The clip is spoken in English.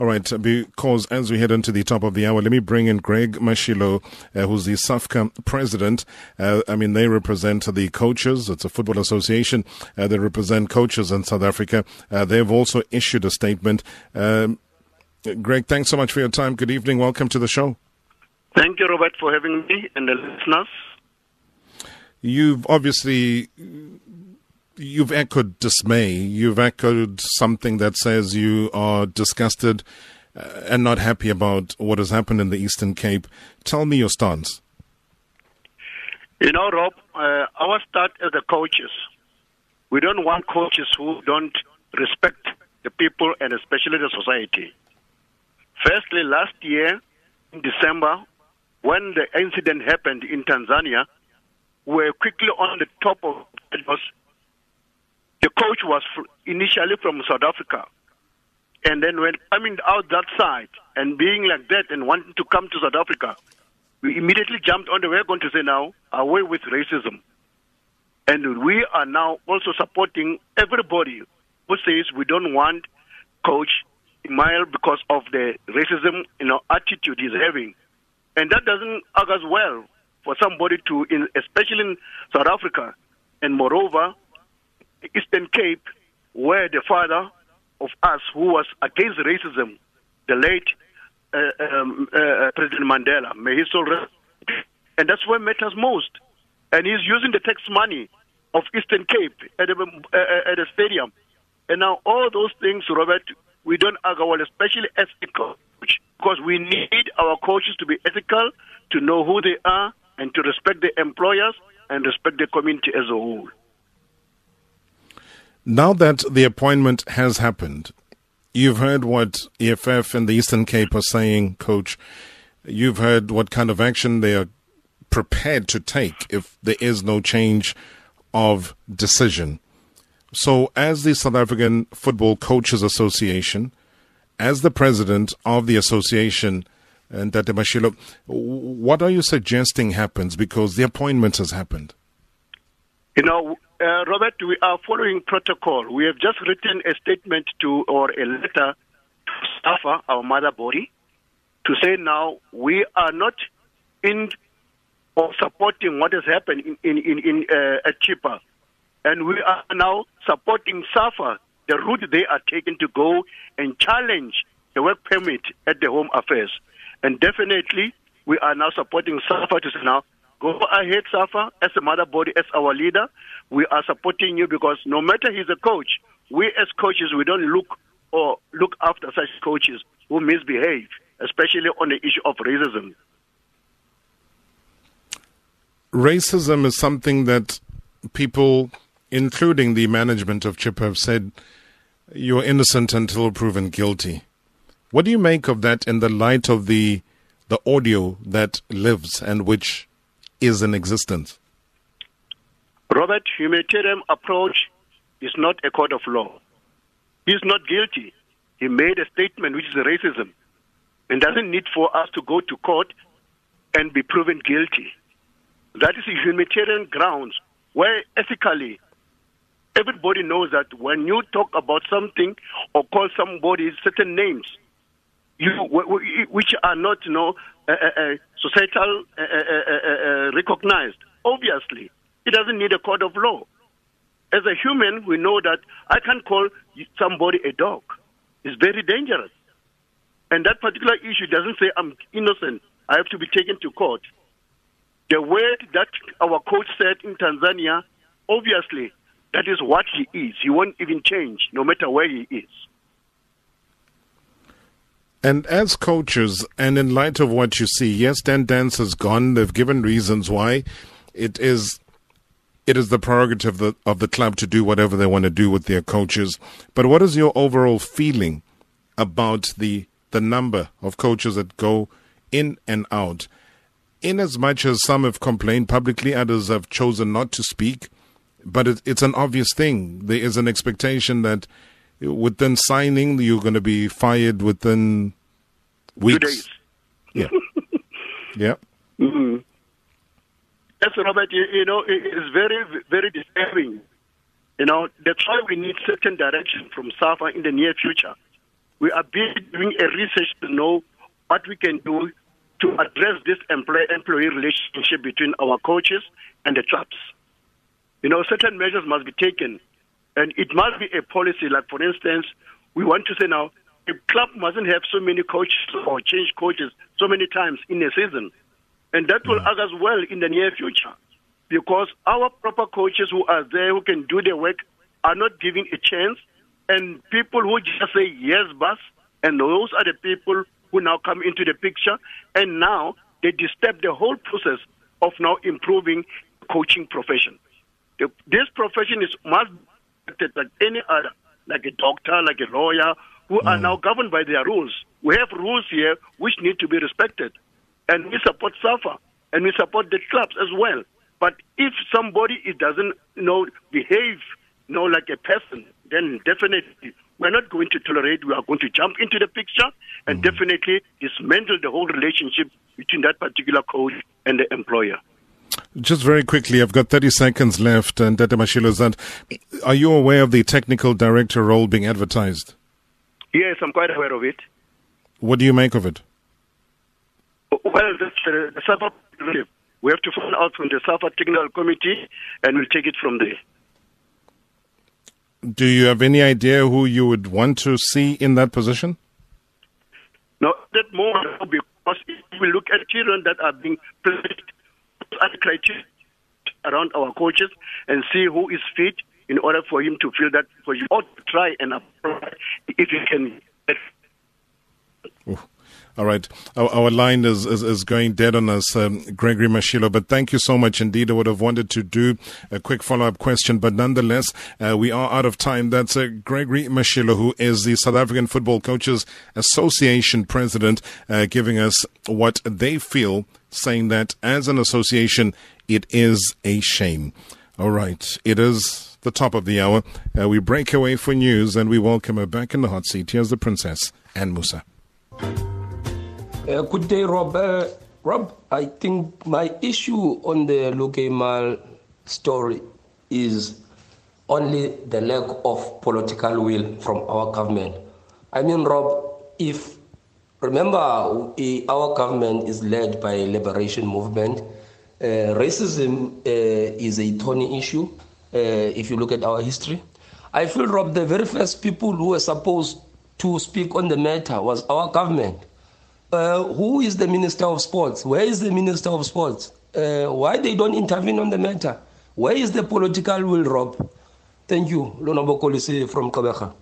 All right, because as we head into the top of the hour, let me bring in Greg Mashilo, uh, who's the SAFCA president. Uh, I mean, they represent the coaches. It's a football association. Uh, they represent coaches in South Africa. Uh, they've also issued a statement. Um, Greg, thanks so much for your time. Good evening. Welcome to the show. Thank you, Robert, for having me and the listeners. You've obviously you've echoed dismay. You've echoed something that says you are disgusted uh, and not happy about what has happened in the Eastern Cape. Tell me your stance. You know, Rob, uh, our start as the coaches. We don't want coaches who don't respect the people and especially the society. Firstly, last year in December, when the incident happened in Tanzania, we were quickly on the top of was the coach was initially from South Africa. And then when coming out that side and being like that and wanting to come to South Africa, we immediately jumped on the wagon to say now, away with racism. And we are now also supporting everybody who says we don't want Coach Eymael because of the racism you know, attitude he's having. And that doesn't augurs well for somebody to, in, especially in South Africa. And moreover, Eastern Cape, where the father of us, who was against racism, the late uh, um, uh, President Mandela, may he so rest. And that's what matters most. And he's using the tax money of Eastern Cape at a, uh, at a stadium. And now all those things, Robert, we don't argue well, especially ethical, because we need our coaches to be ethical, to know who they are, and to respect the employers and respect the community as a whole. Now that the appointment has happened, you've heard what EFF and the Eastern Cape are saying, Coach. You've heard what kind of action they are prepared to take if there is no change of decision. So, as the South African Football Coaches Association, as the president of the association, uh, and Tate Mashilo, what are you suggesting happens because the appointment has happened? You know, uh, Robert, we are following protocol. We have just written a statement to, or a letter to SAFA, our mother body, to say now we are not in or supporting what has happened in, in, in, in uh, at Chippa. And we are now supporting SAFA, the route they are taking to go and challenge the work permit at the Home Affairs. And definitely, we are now supporting SAFA to say now, go ahead, SAFA, as a mother body, as our leader we are supporting you because no matter he's a coach, we as coaches, we don't look or look after such coaches who misbehave, especially on the issue of racism. Racism is something that people, including the management of Chippa, have said you're innocent until proven guilty. What do you make of that in the light of the the audio that lives and which is in existence? Robert, humanitarian approach is not a court of law. He's not guilty. He made a statement which is racism and doesn't need for us to go to court and be proven guilty. That is a humanitarian grounds where ethically everybody knows that when you talk about something or call somebody certain names, you which are not you know uh, uh, uh societal uh, uh, recognized, obviously it doesn't need a code of law. As a human, we know that I can't call somebody a dog. It's very dangerous. And that particular issue doesn't say I'm innocent. I have to be taken to court. The word that our coach said in Tanzania, obviously, that is what he is. He won't even change, no matter where he is. And as coaches, and in light of what you see, yes, Dan Dance has gone. They've given reasons why. It is it is the prerogative of the, of the club to do whatever they want to do with their coaches. But what is your overall feeling about the the number of coaches that go in and out? In as much as some have complained publicly, others have chosen not to speak. But it, it's an obvious thing. There is an expectation that within signing, you're going to be fired within weeks. Yeah. yeah. Mm-hmm. Yes, Robert, you, you know, it is very, very disturbing. You know, that's why we need certain direction from SAFA in the near future. We are busy doing a research to know what we can do to address this employee relationship between our coaches and the clubs. You know, certain measures must be taken, and it must be a policy. Like, for instance, we want to say now, a club mustn't have so many coaches or change coaches so many times in a season. And that will mm. us well in the near future because our proper coaches who are there who can do their work are not given a chance. And people who just say yes, boss, and those are the people who now come into the picture. And now they disturb the whole process of now improving coaching profession. The, this profession is must like any other, like a doctor, like a lawyer, who mm. are now governed by their rules. We have rules here which need to be respected. And we support SAFA and we support the clubs as well. But if somebody it doesn't you know behave you know like a person, then definitely we're not going to tolerate. We are going to jump into the picture and mm-hmm. definitely dismantle the whole relationship between that particular coach and the employer. Just very quickly, I've got 30 seconds left. And Data Mashilo are you aware of the technical director role being advertised? Yes, I'm quite aware of it. What do you make of it? Well, that's uh, the SAFA. We have to find out from the SAFA Technical Committee, and we'll take it from there. Do you have any idea who you would want to see in that position? No, that more because if we look at children that are being placed at criteria around our coaches and see who is fit in order for him to feel that for you to try and apply if you can. All right. Our, our line is, is, is, going dead on us, um, Gregory Mashilo, but thank you so much indeed. I would have wanted to do a quick follow up question, but nonetheless, uh, we are out of time. That's uh, Gregory Mashilo, who is the South African Football Coaches Association president, uh, giving us what they feel, saying that as an association, it is a shame. All right. It is the top of the hour. Uh, we break away for news and we welcome her back in the hot seat. Here's the princess and Musa. Uh, good day, Rob. Uh, Rob, I think my issue on the Luc Eymael story is only the lack of political will from our government. I mean, Rob, if remember our government is led by liberation movement, uh, racism uh, is a thorny issue. Uh, if you look at our history, I feel, Rob, the very first people who were supposed to speak on the matter was our government uh, who is the Minister of Sports? Where is the Minister of Sports? Uh, why they don't intervene on the matter? Where is the political will, Rob? Thank you, Lonobo Kolisi from Kabeja.